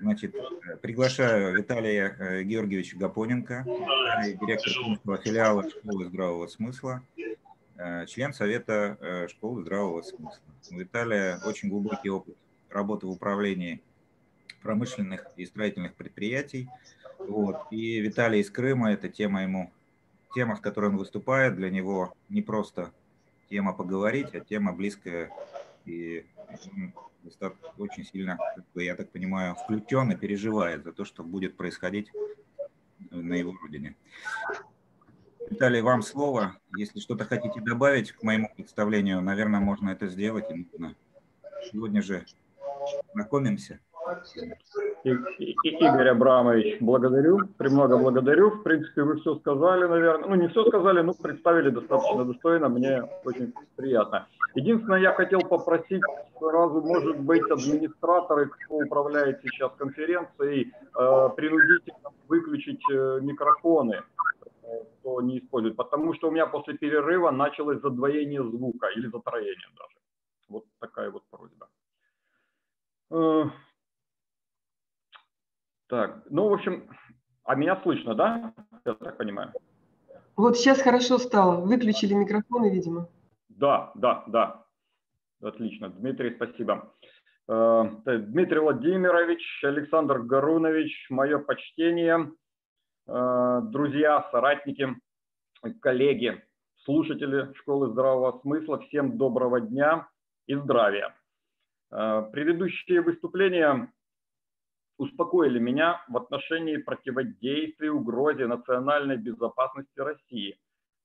Значит, приглашаю Виталия Георгиевича Гапоненко, директор филиала школы здравого смысла, член Совета школы здравого смысла. У Виталия очень глубокий опыт работы в управлении промышленных и строительных предприятий. Вот. И Виталий из Крыма, это тема ему, тема, в которой он выступает, для него не просто тема поговорить, а тема близкая и очень сильно, я так понимаю, включен и переживает за то, что будет происходить на его родине. Виталий, вам слово. Если что-то хотите добавить к моему представлению, наверное, можно это сделать. И нужно сегодня же знакомимся. И, и, Игорь Абрамович, благодарю, премного благодарю. В принципе, вы все сказали, наверное. Ну, не все сказали, но представили достаточно достойно. Мне очень приятно. Единственное, я хотел попросить сразу, может быть, администраторы, кто управляет сейчас конференцией, э, принудительно выключить э, микрофоны, э, кто не использует. Потому что у меня после перерыва началось задвоение звука или затроение даже. Вот такая вот просьба. Так, ну, в общем, а меня слышно, да? Я так понимаю. Вот сейчас хорошо стало. Выключили микрофоны, видимо. Да, да, да. Отлично. Дмитрий, спасибо. Э, Дмитрий Владимирович, Александр Гарунович, мое почтение. Э, друзья, соратники, коллеги, слушатели Школы здравого смысла, всем доброго дня и здравия. Э, предыдущие выступления успокоили меня в отношении противодействия угрозе национальной безопасности России,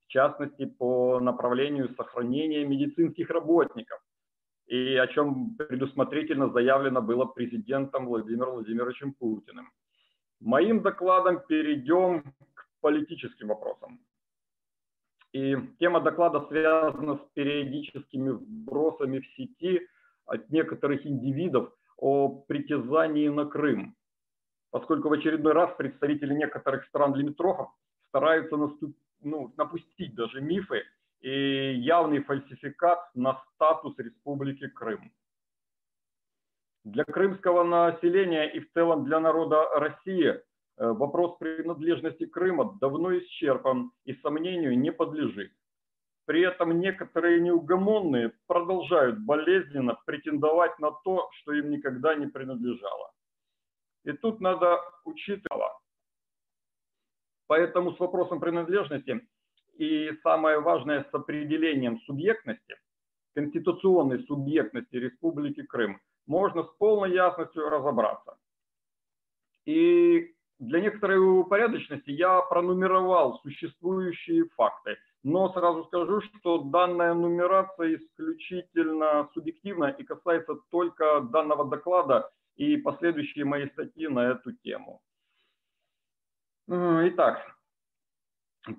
в частности по направлению сохранения медицинских работников, и о чем предусмотрительно заявлено было президентом Владимиром Владимировичем Путиным. Моим докладом перейдем к политическим вопросам. И тема доклада связана с периодическими вбросами в сети от некоторых индивидов о притязании на Крым, поскольку в очередной раз представители некоторых стран лимитрофов стараются наступ, ну, напустить даже мифы и явный фальсификат на статус Республики Крым. Для крымского населения и в целом для народа России э, вопрос принадлежности Крыма давно исчерпан и сомнению не подлежит. При этом некоторые неугомонные продолжают болезненно претендовать на то, что им никогда не принадлежало. И тут надо учитывать. Поэтому с вопросом принадлежности и самое важное с определением субъектности, конституционной субъектности Республики Крым, можно с полной ясностью разобраться. И для некоторой упорядоченности я пронумеровал существующие факты – но сразу скажу, что данная нумерация исключительно субъективна и касается только данного доклада и последующие мои статьи на эту тему. Итак,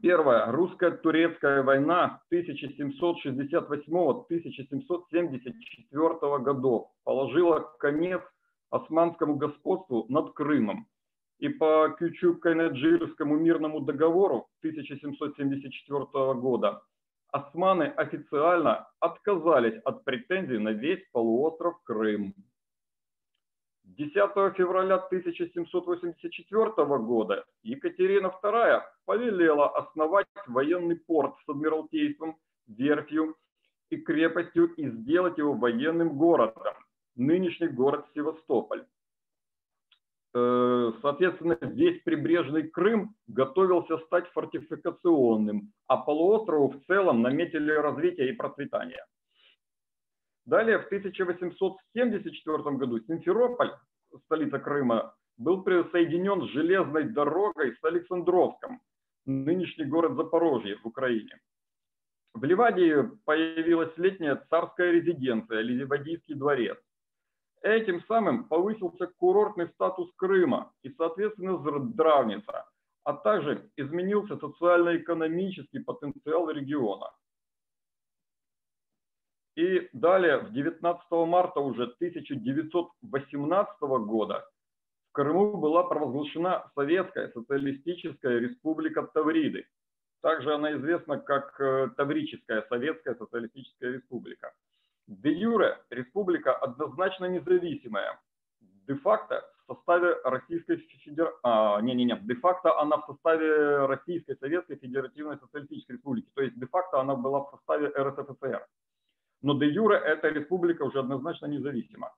первая. Русско-турецкая война 1768-1774 годов положила конец османскому господству над Крымом и по Кючук-Кайнаджирскому мирному договору 1774 года османы официально отказались от претензий на весь полуостров Крым. 10 февраля 1784 года Екатерина II повелела основать военный порт с адмиралтейством, верфью и крепостью и сделать его военным городом, нынешний город Севастополь. Э, соответственно, весь прибрежный Крым готовился стать фортификационным, а полуострову в целом наметили развитие и процветание. Далее, в 1874 году Симферополь, столица Крыма, был присоединен с железной дорогой с Александровском, нынешний город Запорожье в Украине. В Ливадии появилась летняя царская резиденция, Ливадийский дворец. Этим самым повысился курортный статус Крыма и, соответственно, здравница, а также изменился социально-экономический потенциал региона. И далее, в 19 марта уже 1918 года в Крыму была провозглашена Советская социалистическая республика Тавриды. Также она известна как э, Таврическая советская социалистическая республика. Де юре республика однозначно независимая. Де-факто в составе Российской Федерации, а, не-не-не, де-факто она в составе Российской Советской Федеративной Социалистической Республики, то есть де-факто она была в составе РСФСР. Но де юре эта республика уже однозначно независима.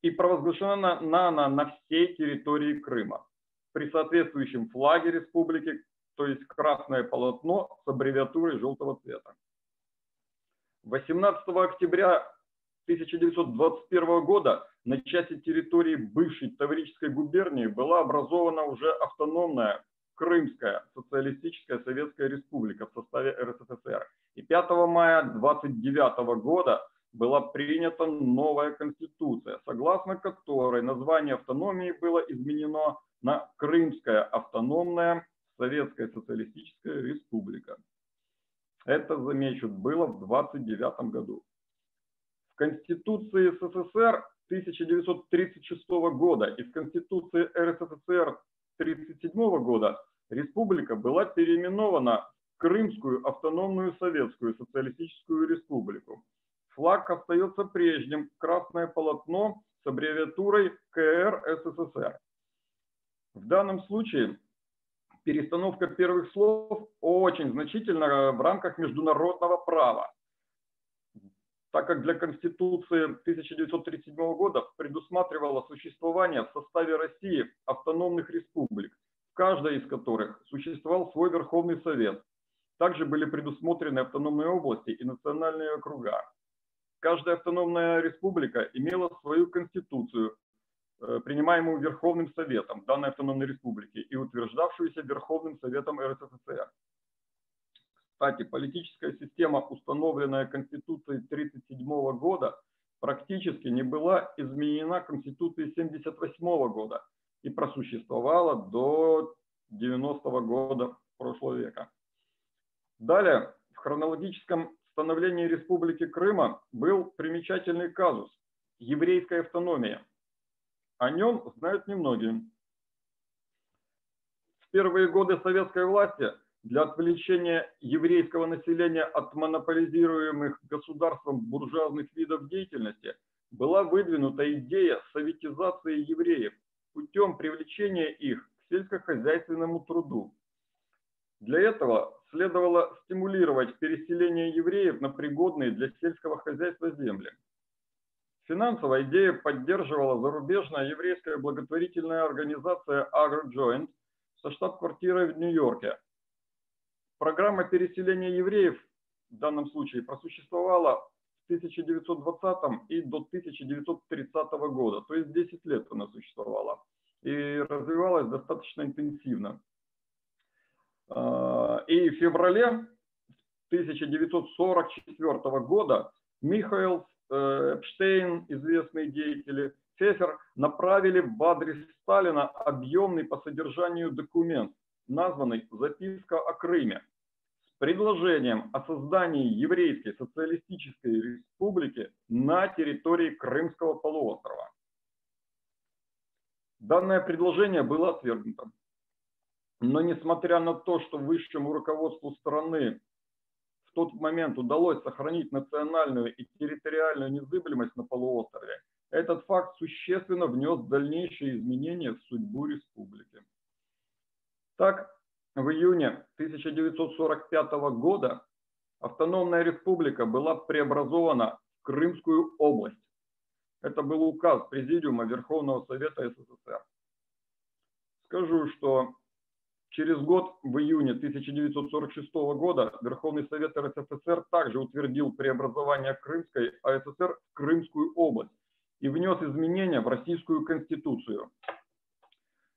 И провозглашена на, на, на всей территории Крыма при соответствующем флаге республики, то есть красное полотно с аббревиатурой желтого цвета. 18 октября 1921 года на части территории бывшей Таврической губернии была образована уже автономная Крымская социалистическая советская республика в составе РСФСР. И 5 мая 1929 года была принята новая конституция, согласно которой название автономии было изменено на Крымская автономная Советская Социалистическая Республика. Это, замечу, было в 29 году. В Конституции СССР 1936 года и в Конституции РСФСР 1937 года республика была переименована в Крымскую автономную Советскую Социалистическую Республику. Флаг остается прежним, красное полотно с аббревиатурой КР СССР. В данном случае перестановка первых слов очень значительна в рамках международного права, так как для Конституции 1937 года предусматривало существование в составе России автономных республик, в каждой из которых существовал свой Верховный Совет. Также были предусмотрены автономные области и национальные округа. Каждая автономная республика имела свою конституцию, Э, принимаемую Верховным Советом данной автономной республики и утверждавшуюся Верховным Советом РСФСР. Кстати, политическая система, установленная Конституцией 1937 года, практически не была изменена Конституцией 1978 года и просуществовала до 90 -го года прошлого века. Далее, в хронологическом становлении Республики Крыма был примечательный казус – еврейская автономия – о нем знают немногие. В первые годы советской власти для отвлечения еврейского населения от монополизируемых государством буржуазных видов деятельности была выдвинута идея советизации евреев путем привлечения их к сельскохозяйственному труду. Для этого следовало стимулировать переселение евреев на пригодные для сельского хозяйства земли. Финансовая идея поддерживала зарубежная еврейская благотворительная организация AgroJoint со штаб-квартирой в Нью-Йорке. Программа переселения евреев в данном случае просуществовала с 1920 и до 1930 года, то есть 10 лет она существовала и развивалась достаточно интенсивно. А, и в феврале 1944 года Михаил Эпштейн, известные деятели, Фефер направили в адрес Сталина объемный по содержанию документ, названный «Записка о Крыме», с предложением о создании Еврейской социалистической республики на территории Крымского полуострова. Данное предложение было отвергнуто. Но несмотря на то, что высшему руководству страны тот момент удалось сохранить национальную и территориальную незыблемость на полуострове, этот факт существенно внес дальнейшие изменения в судьбу республики. Так, в июне 1945 года автономная республика была преобразована в Крымскую область. Это был указ Президиума Верховного Совета СССР. Скажу, что Через год, в июне 1946 года, Верховный Совет РСФСР также утвердил преобразование Крымской АССР в Крымскую область и внес изменения в Российскую Конституцию.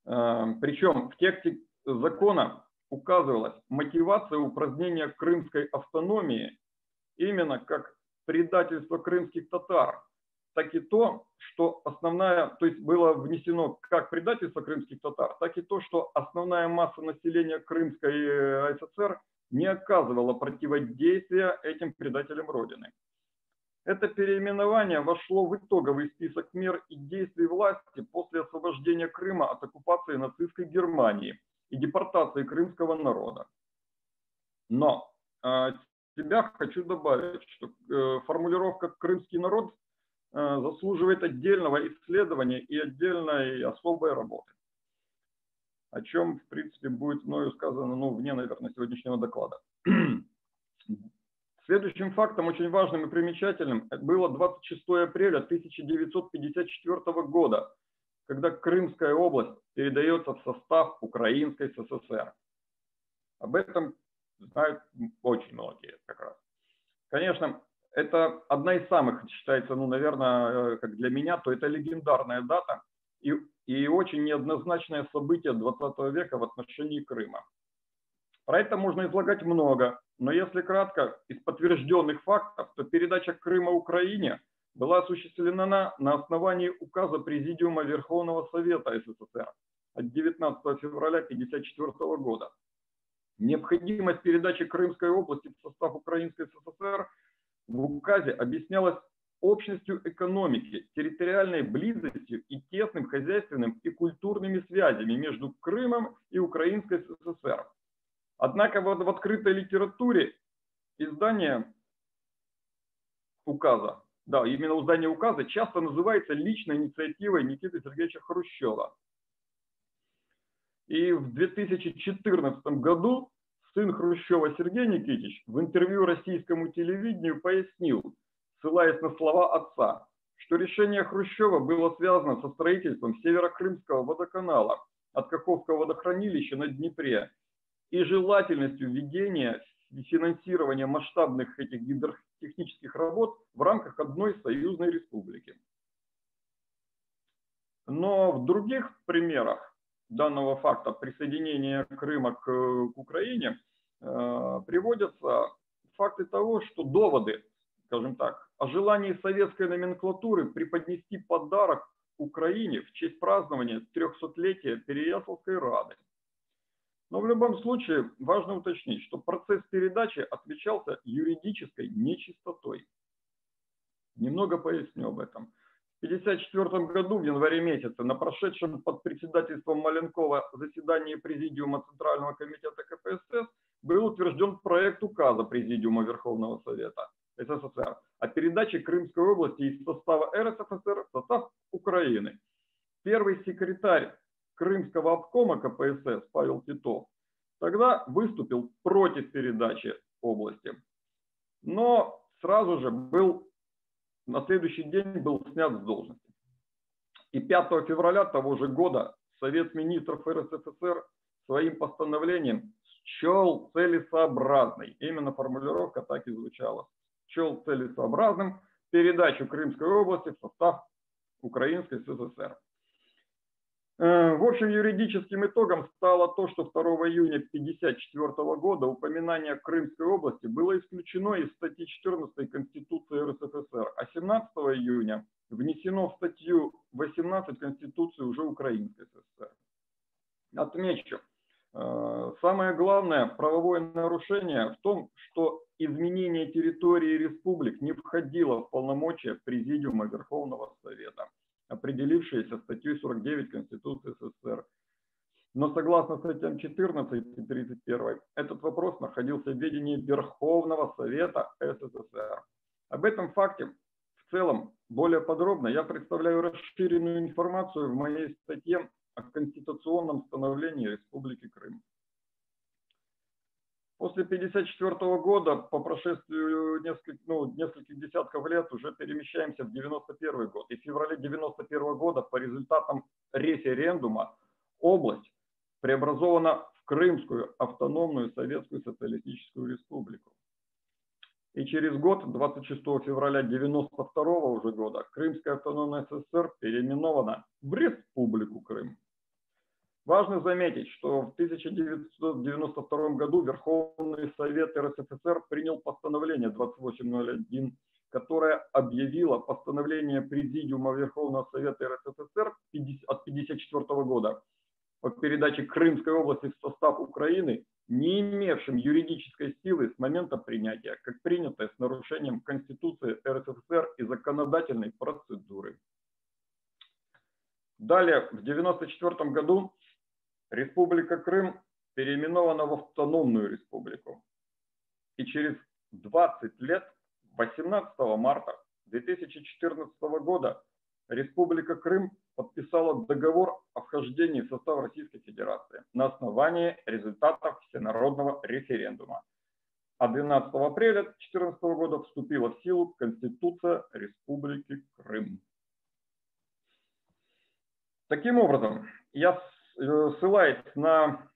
Эм, Причем в тексте закона указывалась мотивация упразднения крымской автономии именно как предательство крымских татар так и то, что основная, то есть было внесено как предательство крымских татар, так и то, что основная масса населения Крымской э, ССР не оказывала противодействия этим предателям Родины. Это переименование вошло в итоговый список мер и действий власти после освобождения Крыма от оккупации нацистской Германии и депортации крымского народа. Но э, себя хочу добавить, что э, формулировка «крымский народ» заслуживает отдельного исследования и отдельной особой работы, о чем, в принципе, будет мною сказано, ну, вне, наверное, сегодняшнего доклада. Следующим фактом, очень важным и примечательным, было 26 апреля 1954 года, когда Крымская область передается в состав Украинской СССР. Об этом знают очень многие как раз. Конечно, это одна из самых, считается, ну, наверное, э, как для меня, то это легендарная дата и, и очень неоднозначное событие 20 века в отношении Крыма. Про это можно излагать много, но если кратко, из подтвержденных фактов, то передача Крыма Украине была осуществлена на основании указа Президиума Верховного Совета СССР от 19 февраля 1954 года. Необходимость передачи Крымской области в состав Украинской СССР в указе объяснялась общностью экономики, территориальной близостью и тесным хозяйственным и культурными связями между Крымом и Украинской СССР. Однако вот в открытой литературе издание указа, да, именно издание указа часто называется личной инициативой Никиты Сергеевича Хрущева. И в 2014 году сын Хрущева Сергей Никитич в интервью российскому телевидению пояснил, ссылаясь на слова отца, что решение Хрущева было связано со строительством Северокрымского водоканала от Каховского водохранилища на Днепре и желательностью введения финансирования масштабных этих гидротехнических работ в рамках одной союзной республики. Но в других примерах данного факта присоединения Крыма к, к Украине э, приводятся факты того, что доводы, скажем так, о желании советской номенклатуры преподнести подарок Украине в честь празднования 300-летия Переяславской Рады. Но в любом случае важно уточнить, что процесс передачи отличался юридической нечистотой. Немного поясню об этом. В 1954 году, в январе месяце, на прошедшем под председательством Маленкова заседании Президиума Центрального комитета КПСС был утвержден проект указа Президиума Верховного Совета СССР о передаче Крымской области из состава РСФСР в состав Украины. Первый секретарь Крымского обкома КПСС Павел Титов тогда выступил против передачи области. Но сразу же был на следующий день был снят с должности. И 5 февраля того же года Совет министров РСФСР своим постановлением счел целесообразной, именно формулировка так и звучала, счел целесообразным передачу Крымской области в состав Украинской СССР. Э, в общем, юридическим итогом стало то, что 2 июня 1954 года упоминание Крымской области было исключено из статьи 14 Конституции РСФСР, 17 июня внесено в статью 18 Конституции уже Украинской СССР. Отмечу, э, самое главное правовое нарушение в том, что изменение территории республик не входило в полномочия Президиума Верховного Совета определившиеся статьей 49 Конституции СССР. Но согласно статьям 14 и 31, этот вопрос находился в ведении Верховного Совета СССР. Об этом факте в целом более подробно я представляю расширенную информацию в моей статье о конституционном становлении Республики Крым. После 1954 года, по прошествию нескольких, ну, нескольких десятков лет, уже перемещаемся в 1991 год. И в феврале 1991 года по результатам референдума область преобразована в Крымскую автономную Советскую Социалистическую Республику. И через год, 26 февраля 1992 уже года, Крымская автономная ССР переименована в Республику Крым. Важно заметить, что в 1992 году Верховный Совет РСФСР принял постановление 2801, которое объявило постановление Президиума Верховного Совета РСФСР от 1954 года по передаче Крымской области в состав Украины, не имевшим юридической силы с момента принятия, как принятое с нарушением Конституции РСФСР и законодательной процедуры. Далее, в 1994 году Республика Крым переименована в автономную республику. И через 20 лет, 18 марта 2014 года Республика Крым подписала договор о вхождении в состав Российской Федерации на основании результатов всенародного референдума. А 12 апреля 2014 года вступила в силу Конституция Республики Крым. Таким образом, я э, ссылаюсь на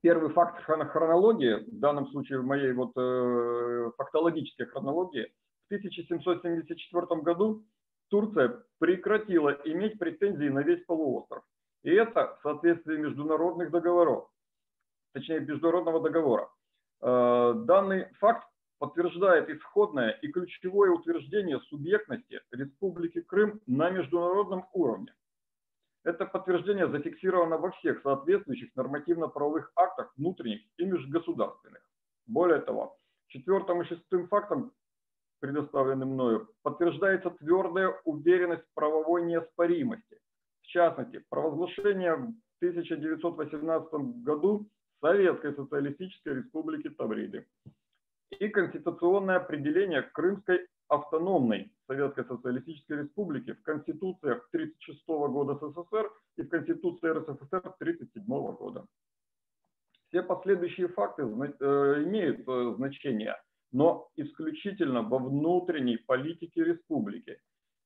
первый факт хронологии, в данном случае в моей вот э, фактологической хронологии, в 1774 году Турция прекратила иметь претензии на весь полуостров. И это в соответствии международных договоров, точнее международного договора. Э, данный факт подтверждает исходное и ключевое утверждение субъектности Республики Крым на международном уровне. Это подтверждение зафиксировано во всех соответствующих нормативно-правовых актах внутренних и межгосударственных. Более того, четвертым и шестым фактом, предоставленным мною, подтверждается твердая уверенность в правовой неоспоримости. В частности, провозглашение в 1918 году Советской Социалистической Республики Тавриды и конституционное определение Крымской автономной Советской Социалистической Республики в Конституциях 1936 года СССР и в Конституции РСФСР 1937 года. Все последующие факты э, имеют э, значение, но исключительно во внутренней политике республики.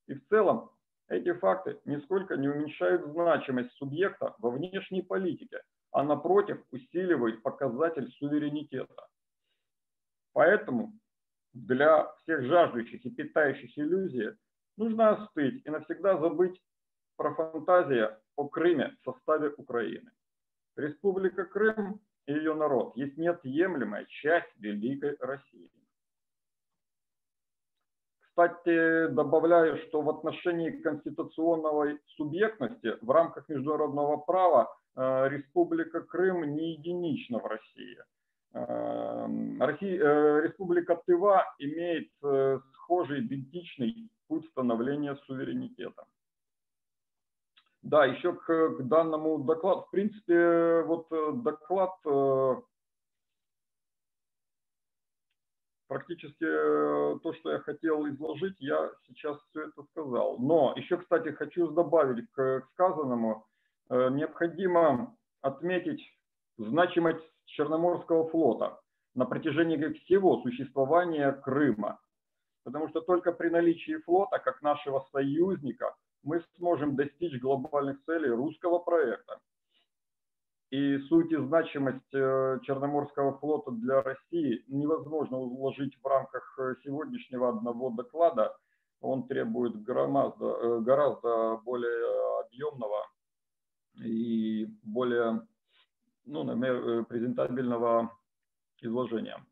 И в целом эти факты нисколько не уменьшают значимость субъекта во внешней политике, а напротив усиливают показатель суверенитета. Поэтому для всех жаждущих и питающих иллюзии нужно остыть и навсегда забыть про фантазию о Крыме в составе Украины. Республика Крым и ее народ есть неотъемлемая часть Великой России. Кстати, добавляю, что в отношении конституционной субъектности в рамках международного права э, Республика Крым не единична в России – Россия, э, Республика Тыва имеет э, схожий, идентичный путь становления суверенитета. Да, еще к, к данному докладу. В принципе, вот э, доклад практически то, что я хотел изложить, я сейчас все это сказал. Но еще, кстати, хочу добавить к сказанному. Необходимо отметить значимость Черноморского флота на протяжении всего существования Крыма. Потому что только при наличии флота, как нашего союзника, мы сможем достичь глобальных целей русского проекта. И суть и значимость э, Черноморского флота для России невозможно уложить в рамках э, сегодняшнего одного доклада. Он требует гораздо, э, гораздо более объемного и более ну, презентабельного изложения.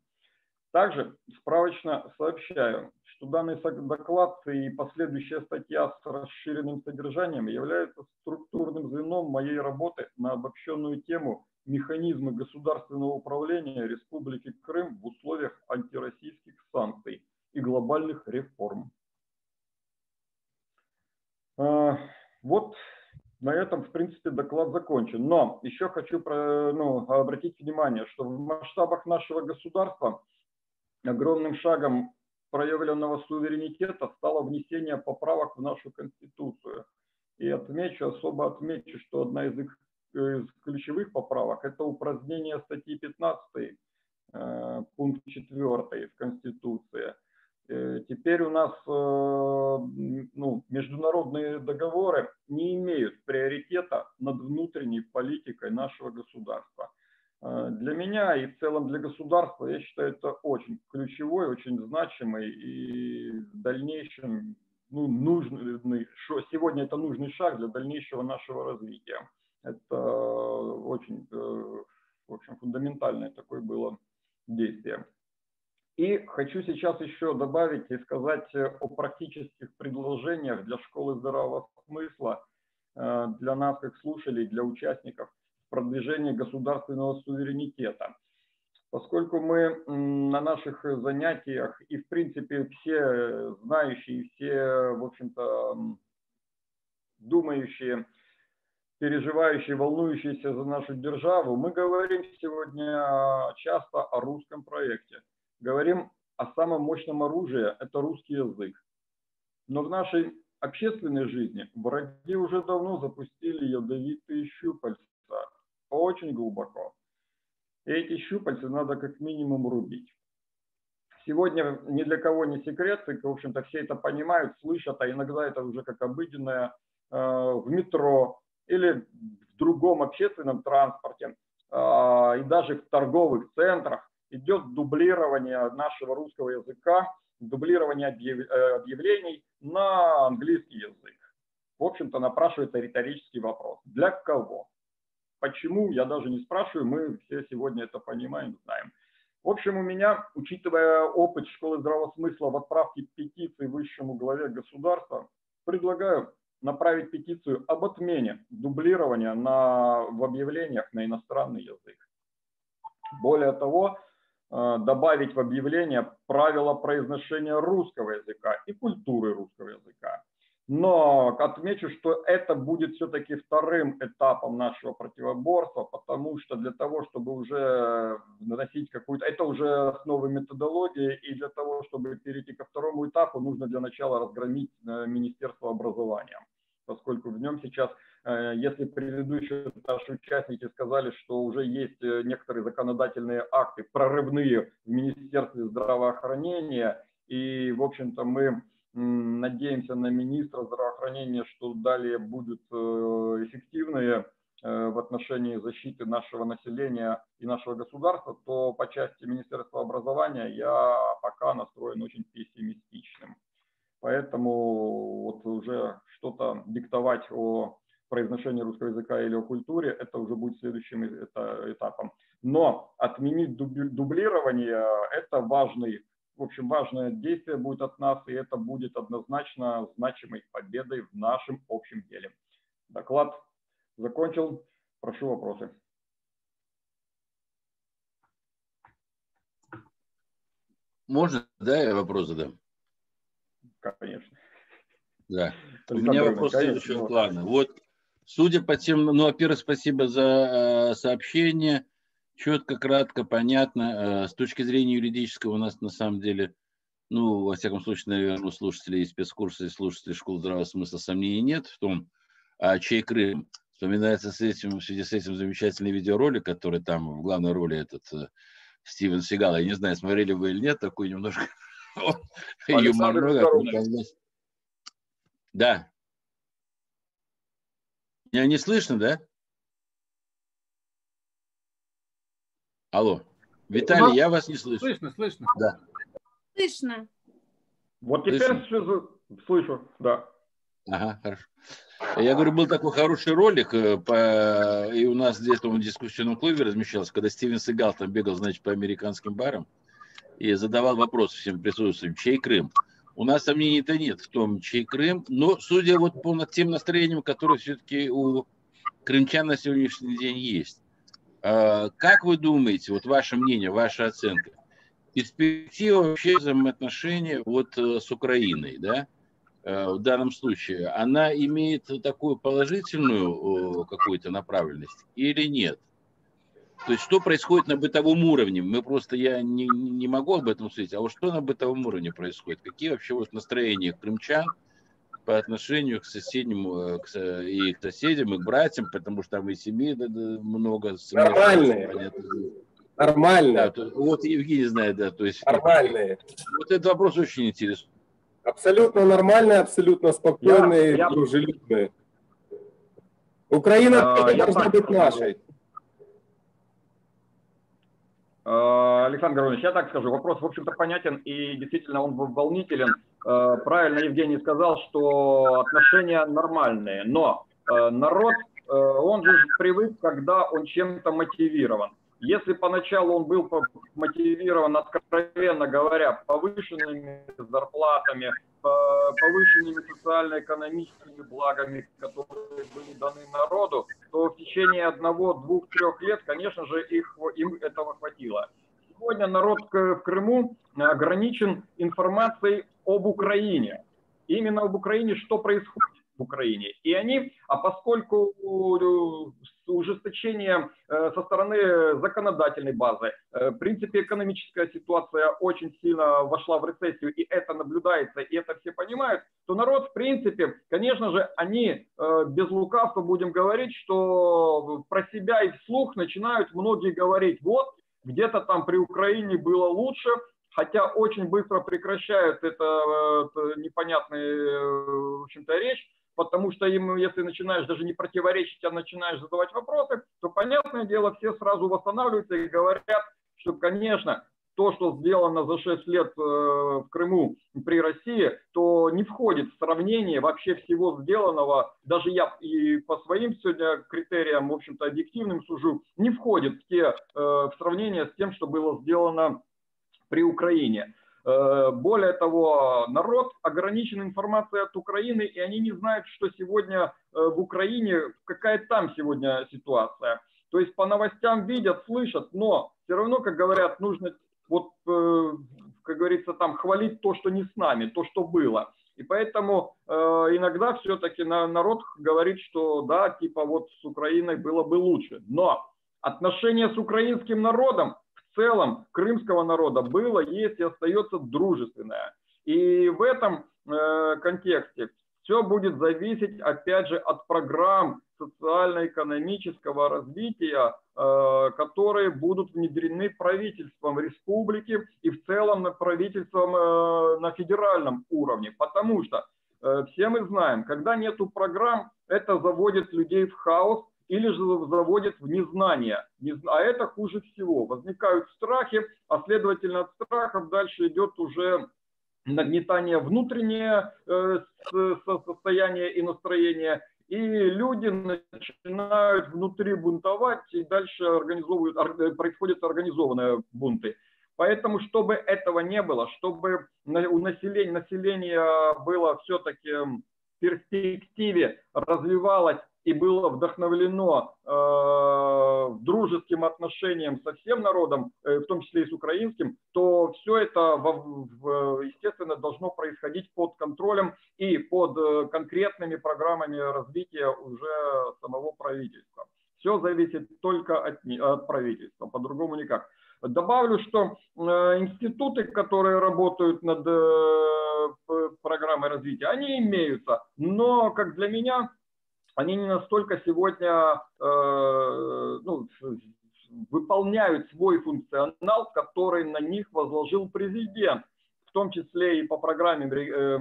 Также справочно сообщаю, что данный доклад и последующая статья с расширенным содержанием являются структурным звеном моей работы на обобщенную тему механизмы государственного управления Республики Крым в условиях антироссийских санкций и глобальных реформ. А, вот на этом, в принципе, доклад закончен. Но еще хочу ну, обратить внимание, что в масштабах нашего государства огромным шагом проявленного суверенитета стало внесение поправок в нашу Конституцию. И отмечу, особо отмечу, что одна из, их, из ключевых поправок – это упразднение статьи 15, э, пункт 4 в Конституции – Э, теперь у нас э, ну, международные договоры не имеют приоритета над внутренней политикой нашего государства. Э, для меня и в целом для государства, я считаю, это очень ключевой, очень значимый и в дальнейшем ну, нужный, сегодня это нужный шаг для дальнейшего нашего развития. Это очень, в общем, фундаментальное такое было действие. И хочу сейчас еще добавить и сказать э, о практических предложениях для школы здравого смысла, э, для нас как слушателей, для участников продвижения государственного суверенитета. Поскольку мы на наших занятиях и, в принципе, все знающие, все, в общем-то, думающие, переживающие, волнующиеся за нашу державу, мы говорим сегодня часто о русском проекте – говорим о самом мощном оружии – это русский язык. Но в нашей общественной жизни враги уже давно запустили ядовитые щупальца очень глубоко. Эти щупальца надо как минимум рубить. Сегодня ни для кого не секрет, и, в общем-то, все это понимают, слышат, а иногда это уже как обыденное э, в метро или в другом общественном транспорте, э, и даже в торговых центрах идет дублирование нашего русского языка, дублирование э, объявлений на английский язык. В общем-то, напрашивается риторический вопрос. Для кого? Почему, я даже не спрашиваю, мы все сегодня это понимаем, знаем. В общем, у меня, учитывая опыт школы здравого смысла в отправке петиции высшему главе государства, предлагаю направить петицию об отмене дублирования на, в объявлениях на иностранный язык. Более того, э, добавить в объявление правила произношения русского языка и культуры русского языка. Но отмечу, что это будет все-таки вторым этапом нашего противоборства, потому что для того, чтобы уже наносить какую-то... Это уже основы методологии, и для того, чтобы перейти ко второму этапу, нужно для начала разгромить э, Министерство образования, поскольку в нем сейчас э, если предыдущие наши участники сказали, что уже есть э, некоторые законодательные акты прорывные в Министерстве здравоохранения, и, в общем-то, мы Надеемся на министра здравоохранения, что далее будут э, эффективные э, в отношении защиты нашего населения и нашего государства, то по части Министерства образования я пока настроен очень пессимистичным. Поэтому вот уже что-то диктовать о произношении русского языка или о культуре, это уже будет следующим этапом. Но отменить дублирование – это важный в общем, важное действие будет от нас, и это будет однозначно значимой победой в нашем общем деле. Доклад закончил. Прошу вопросы. Можно, да, я вопрос задам? Конечно. Да. У меня вопрос следующего плана. Вот, судя по тем, ну, во-первых, спасибо за э, сообщение четко, кратко, понятно. Э, с точки зрения юридического у нас на самом деле, ну, во всяком случае, наверное, у слушателей спецкурса и слушателей школы здравого смысла сомнений нет в том, а чей Крым. Вспоминается с этим, в связи с этим замечательный видеоролик, который там в главной роли этот э, Стивен Сигал. Я не знаю, смотрели вы или нет, такой немножко юморной. Да. Меня не слышно, да? Алло. Виталий, я вас не слышу. Слышно, слышно. Да. Слышно. Вот теперь слышу, слышу, да. Ага, хорошо. Я говорю, был такой хороший ролик, э, по, и у нас где-то в дискуссионном клубе размещался, когда Стивен Сигал там бегал, значит, по американским барам и задавал вопрос всем присутствующим, чей Крым? У нас сомнений-то нет в том, чей Крым, но судя вот по тем настроениям, которые все-таки у крымчан на сегодняшний день есть, как вы думаете, вот ваше мнение, ваша оценка, перспектива вообще взаимоотношения вот э, с Украиной, да, э, в данном случае, она имеет такую положительную какую-то направленность или нет? То есть что происходит на бытовом уровне? Мы просто, я не, не могу об этом судить, а вот что на бытовом уровне происходит? Какие вообще вот настроения крымчан – по отношению к соседним э, к, и к соседям, и к братьям, потому что там и семьи много. Нормальные. Нормально. Да, то, вот Евгений знает, да, то есть. Нормальные. Вот этот вопрос очень интересный. Абсолютно нормальные, абсолютно спокойные, я, я... дружелюбные. Украина а, должна быть нашей. А, Александр Григорьевич, я так скажу, вопрос, в общем-то, понятен и действительно он волнителен. А, правильно Евгений сказал, что отношения нормальные, но а, народ, он же привык, когда он чем-то мотивирован. Если поначалу он был мотивирован, откровенно говоря, повышенными зарплатами, повышенными социально-экономическими благами, которые были даны народу, то в течение одного, двух, трех лет, конечно же, их, им этого хватило. Сегодня народ в Крыму ограничен информацией об Украине. Именно об Украине, что происходит в Украине. И они, а поскольку ужесточение э, со стороны законодательной базы. В принципе, экономическая ситуация очень сильно вошла в рецессию, и это наблюдается, и это все понимают, то народ, в принципе, конечно же, они без лукавства будем говорить, что про себя и вслух начинают многие говорить, вот, где-то там при Украине было лучше, хотя очень быстро прекращают это, это непонятная, в общем-то, речь, потому что им, если начинаешь даже не противоречить, а начинаешь задавать вопросы, то, понятное дело, все сразу восстанавливаются и говорят, что, конечно, то, что сделано за 6 лет э, в Крыму при России, то не входит в сравнение вообще всего сделанного, даже я и по своим сегодня критериям, в общем-то, объективным сужу, не входит в, те, э, в сравнение с тем, что было сделано при Украине. Э, более того, народ ограничен информацией от Украины, и они не знают, что сегодня в Украине, какая там сегодня ситуация. То есть по новостям видят, слышат, но все равно, как говорят, нужно вот, э, как говорится, там хвалить то, что не с нами, то, что было. И поэтому э, иногда все-таки на, народ говорит, что да, типа вот с Украиной было бы лучше. Но отношение с украинским народом в целом крымского народа было, есть и остается дружественное. И в этом э, контексте все будет зависеть, опять же, от программ социально-экономического развития, э, которые будут внедрены правительством республики и в целом правительством э, на федеральном уровне. Потому что э, все мы знаем, когда нету программ, это заводит людей в хаос или же заводит в незнание. А это хуже всего. Возникают страхи, а следовательно от страхов дальше идет уже нагнетание внутреннее э, состояние и настроение, и люди начинают внутри бунтовать, и дальше организовывают, э, происходят организованные бунты. Поэтому, чтобы этого не было, чтобы у населения, населения было все-таки в перспективе развивалось и было вдохновлено э, дружеским отношением со всем народом, э, в том числе и с украинским, то все это, в, в, естественно, должно происходить под контролем и под э, конкретными программами развития уже самого правительства. Все зависит только от, от правительства, по-другому никак. Добавлю, что э, институты, которые работают над э, программой развития, они имеются, но, как для меня, они не настолько сегодня э, ну, выполняют свой функционал, который на них возложил президент, в том числе и по программе э,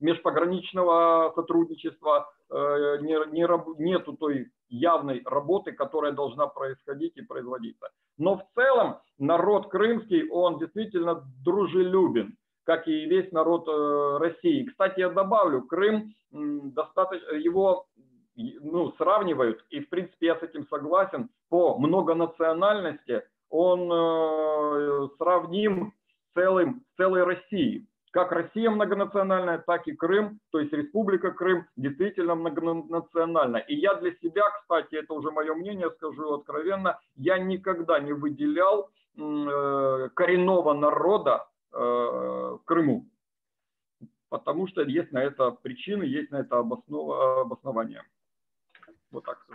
межпограничного сотрудничества э, не, не, нету той явной работы, которая должна происходить и производиться. Но в целом народ крымский, он действительно дружелюбен, как и весь народ э, России. Кстати, я добавлю, Крым достаточно, его ну, сравнивают, и в принципе я с этим согласен, по многонациональности он э, сравним с целым, целой Россией. Как Россия многонациональная, так и Крым, то есть Республика Крым действительно многонациональна. И я для себя, кстати, это уже мое мнение, скажу откровенно, я никогда не выделял э, коренного народа э, в Крыму. Потому что есть на это причины, есть на это обоснование. Вот так.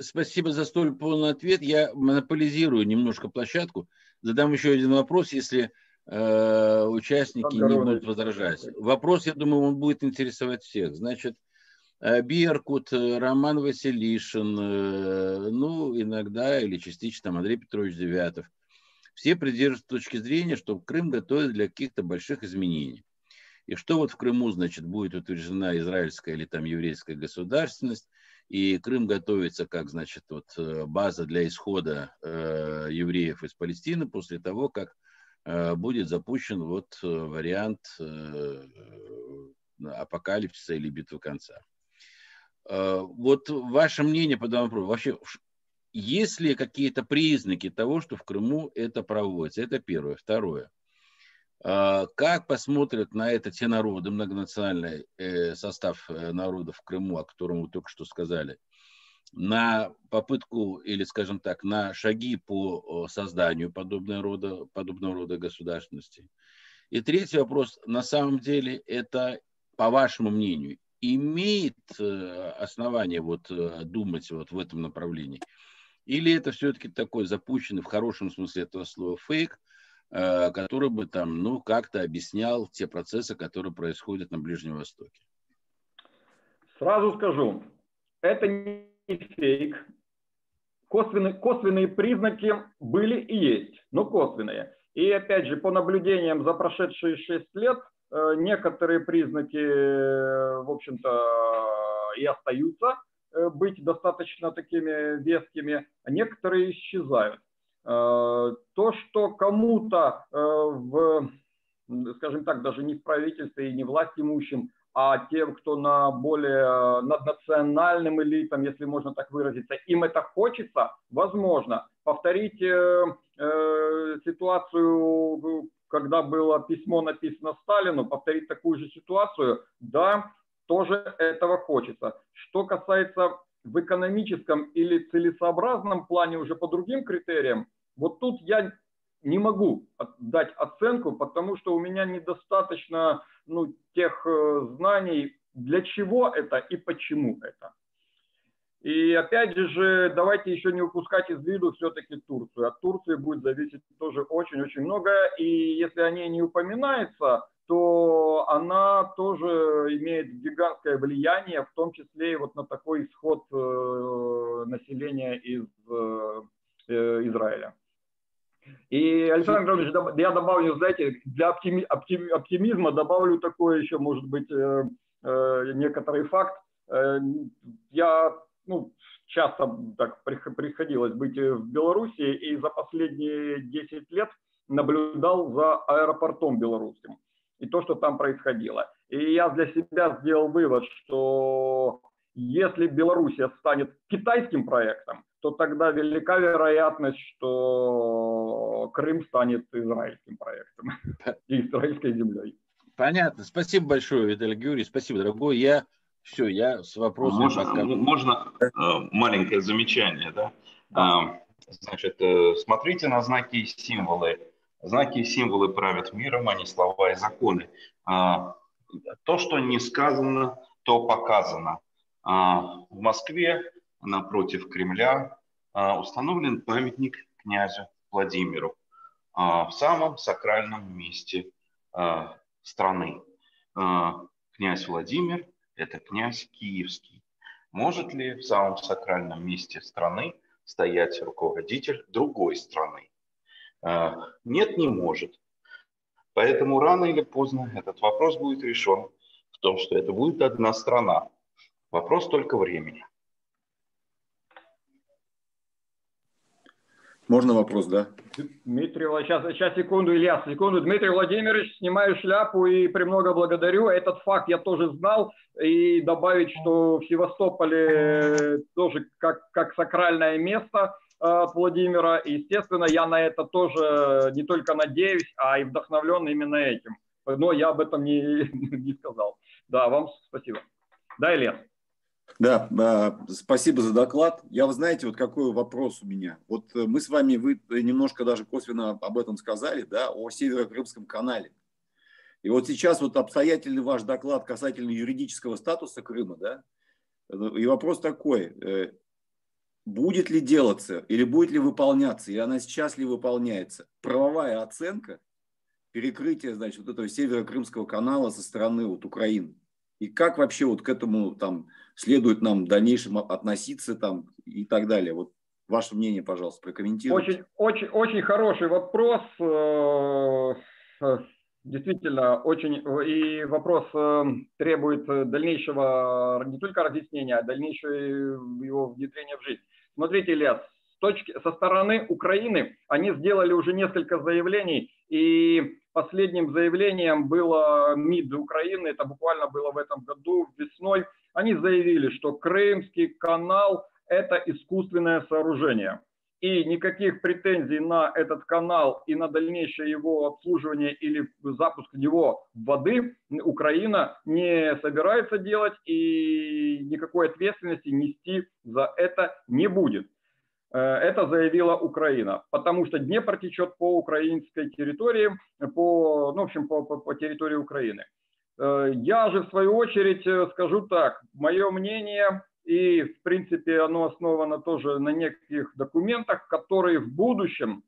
Спасибо за столь полный ответ. Я монополизирую немножко площадку. Задам еще один вопрос, если э, участники не будут возражать. Вопрос, я думаю, он будет интересовать всех. Значит, э, Беркут, э, Роман Василишин, э, ну, иногда или частично Андрей Петрович Девятов. Все придерживаются точки зрения, что Крым готовит для каких-то больших изменений. И что вот в Крыму, значит, будет утверждена израильская или там еврейская государственность, и Крым готовится как, значит, вот э, база для исхода э, евреев из Палестины после того, как э, будет запущен вот э, вариант э, апокалипсиса или битвы конца. Э, вот ваше мнение по данному вопросу. Вообще, есть ли какие-то признаки того, что в Крыму это проводится? Это первое. Второе. А, как посмотрят на это те народы, многонациональный э, состав э, народов в Крыму, о котором вы только что сказали, на попытку или, скажем так, на шаги по созданию подобного рода, подобного рода государственности? И третий вопрос, на самом деле, это, по вашему мнению, имеет э, основание вот думать вот в этом направлении? Или это все-таки такой запущенный в хорошем смысле этого слова фейк, который бы там, ну, как-то объяснял те процессы, которые происходят на Ближнем Востоке? Сразу скажу, это не фейк. Косвенные, косвенные признаки были и есть, но косвенные. И опять же, по наблюдениям за прошедшие 6 лет, э, некоторые признаки, э, в общем-то, и остаются э, быть достаточно такими вескими, а некоторые исчезают. То, что кому-то в, скажем так, даже не в правительстве и не власть имущим, а тем, кто на более наднациональным элитам, если можно так выразиться, им это хочется, возможно. Повторить э, э, ситуацию, когда было письмо написано Сталину, повторить такую же ситуацию, да, тоже этого хочется. Что касается в экономическом или целесообразном плане уже по другим критериям, вот тут я не могу дать оценку, потому что у меня недостаточно ну, тех э, знаний, для чего это и почему это. И опять же, давайте еще не упускать из виду все-таки Турцию. От Турции будет зависеть тоже очень-очень много. И если о ней не упоминается, то она тоже имеет гигантское влияние, в том числе и вот на такой исход э, населения из э, Израиля. И, Александр Григорьевич, я добавлю, знаете, для оптимизма добавлю такой еще, может быть, э, э, некоторый факт. Э, я ну, часто так приходилось быть в Беларуси, и за последние 10 лет наблюдал за аэропортом белорусским и то, что там происходило. И я для себя сделал вывод, что если Белоруссия станет китайским проектом, то тогда велика вероятность, что Крым станет израильским проектом и израильской землей. Понятно. Спасибо большое, Виталий Георгиевич. Спасибо, дорогой. Я все, я с вопросом. Можно, пока... можно э, маленькое замечание, да? А, значит, э, смотрите на знаки и символы. Знаки и символы правят миром, а не слова и законы. А, то, что не сказано, то показано. А, в Москве напротив Кремля а, установлен памятник князю Владимиру в самом сакральном месте страны. Князь Владимир – это князь Киевский. Может ли в самом сакральном месте страны стоять руководитель другой страны? Нет, не может. Поэтому рано или поздно этот вопрос будет решен в том, что это будет одна страна. Вопрос только времени. Можно вопрос, да? Дмитрий, сейчас, сейчас секунду, Илья, секунду. Дмитрий Владимирович, снимаю шляпу и премного благодарю. Этот факт я тоже знал. И добавить, что в Севастополе тоже как, как сакральное место от Владимира. естественно, я на это тоже не только надеюсь, а и вдохновлен именно этим. Но я об этом не, не сказал. Да, вам спасибо. Да, Илья? Да, спасибо за доклад. Я, вы знаете, вот какой вопрос у меня. Вот э, мы с вами, вы немножко даже косвенно об этом сказали, да, о Северо-Крымском канале. И вот сейчас вот обстоятельный ваш доклад касательно юридического статуса Крыма, да, и вопрос такой, э, будет ли делаться или будет ли выполняться, и она сейчас ли выполняется, правовая оценка перекрытия, значит, вот этого Северо-Крымского канала со стороны вот Украины? И как вообще вот к этому там следует нам в дальнейшем относиться там и так далее? Вот ваше мнение, пожалуйста, прокомментируйте. Очень, очень, очень хороший вопрос. Э, э, действительно, очень и вопрос э, требует дальнейшего не только разъяснения, а дальнейшего его внедрения в жизнь. Смотрите, Илья, с точки, со стороны Украины они сделали уже несколько заявлений, и последним заявлением было МИД Украины, это буквально было в этом году весной, они заявили, что Крымский канал – это искусственное сооружение. И никаких претензий на этот канал и на дальнейшее его обслуживание или запуск него воды Украина не собирается делать и никакой ответственности нести за это не будет. Э, это заявила Украина, потому что Днепр течет по украинской территории, по, ну, в общем, по, по, по территории Украины. Я же, в свою очередь, скажу так. Мое мнение, и, в принципе, оно основано тоже на неких документах, которые в будущем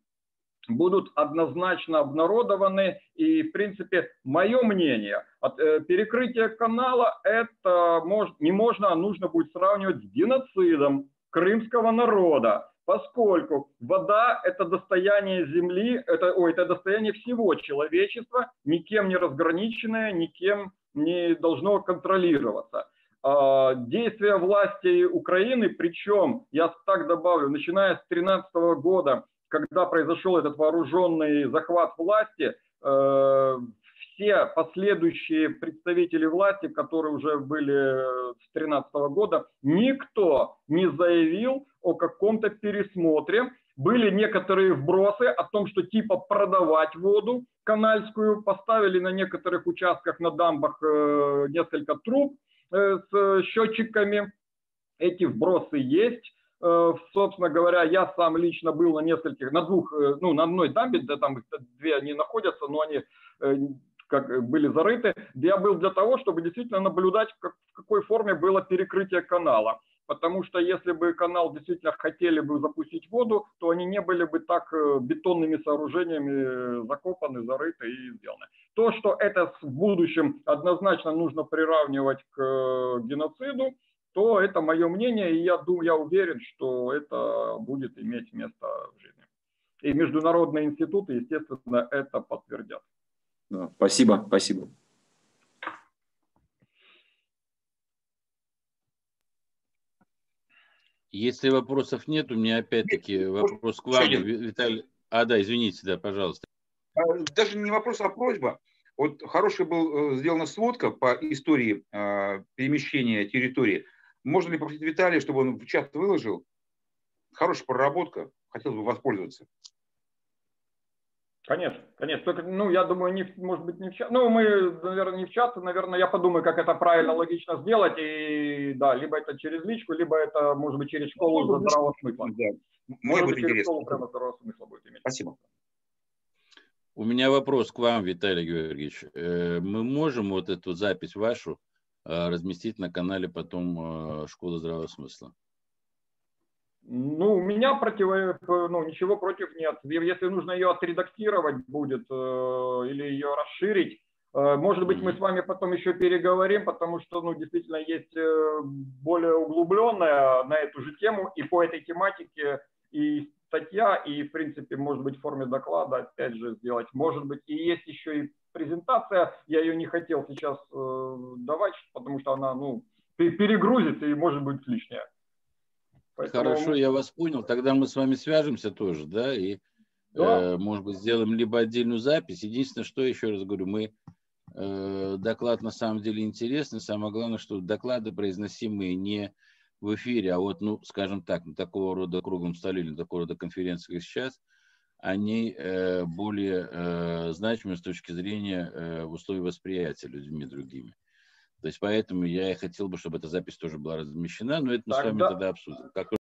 будут однозначно обнародованы. И, в принципе, мое мнение, э, перекрытие канала это не можно, а нужно будет сравнивать с геноцидом крымского народа, поскольку вода – это достояние земли, это, ой, это достояние всего человечества, никем не разграниченное, никем не должно контролироваться. А, действия власти Украины, причем, я так добавлю, начиная с 2013 года, когда произошел этот вооруженный захват власти, э, все последующие представители власти, которые уже были с 2013 года, никто не заявил о каком-то пересмотре. Были некоторые вбросы о том, что типа продавать воду канальскую, поставили на некоторых участках на дамбах э, несколько труб э, с счетчиками. Эти вбросы есть. Э, собственно говоря, я сам лично был на нескольких, на двух, э, ну, на одной дамбе, да, там две они находятся, но они э, как были зарыты. Я был для того, чтобы действительно наблюдать, как, в какой форме было перекрытие канала. Потому что если бы канал действительно хотели бы запустить воду, то они не были бы так бетонными сооружениями закопаны, зарыты и сделаны. То, что это в будущем однозначно нужно приравнивать к геноциду, то это мое мнение, и я думаю, я уверен, что это будет иметь место в жизни. И международные институты, естественно, это подтвердят. Спасибо, спасибо. Если вопросов нет, у меня опять-таки вопрос к вам, Виталий. А, да, извините, да, пожалуйста. А, даже не вопрос, а просьба. Вот хорошая была э, сделана сводка по истории э, перемещения территории. Можно ли попросить Виталия, чтобы он в чат выложил? Хорошая проработка, хотел бы воспользоваться. Конечно, конечно. Только, ну, я думаю, не, может быть, не в чат. Ну, мы, наверное, не в чат. Наверное, я подумаю, как это правильно, логично сделать. И да, либо это через личку, либо это, может быть, через школу ну, здравого смысла. Да. Может, может быть, интересно. Школу прямо здравого смысла будет иметь. Спасибо. У меня вопрос к вам, Виталий Георгиевич. Э, мы можем вот эту запись вашу Э, разместить на канале потом э, Школа здравого смысла? Ну, у меня против, ну, ничего против нет. Если нужно ее отредактировать будет э, или ее расширить, может быть, мы с вами потом еще переговорим, потому что, ну, действительно, есть более углубленная на эту же тему и по этой тематике и статья, и, в принципе, может быть, в форме доклада, опять же, сделать. Может быть, и есть еще и презентация, я ее не хотел сейчас э, давать, потому что она, ну, перегрузит и может быть лишняя. Поэтому... Хорошо, я вас понял. Тогда мы с вами свяжемся тоже, да, и, да. Э, может быть, сделаем либо отдельную запись. Единственное, что еще раз говорю, мы э, доклад на самом деле интересный. Самое главное, что доклады произносимые не в эфире, а вот, ну, скажем так, на такого рода круглом столе или на такого рода конференции, как сейчас – они э, более э, значимы с точки зрения э, условий восприятия людьми другими. То есть поэтому я и хотел бы, чтобы эта запись тоже была размещена, но это мы так, с вами да. тогда обсудим. Как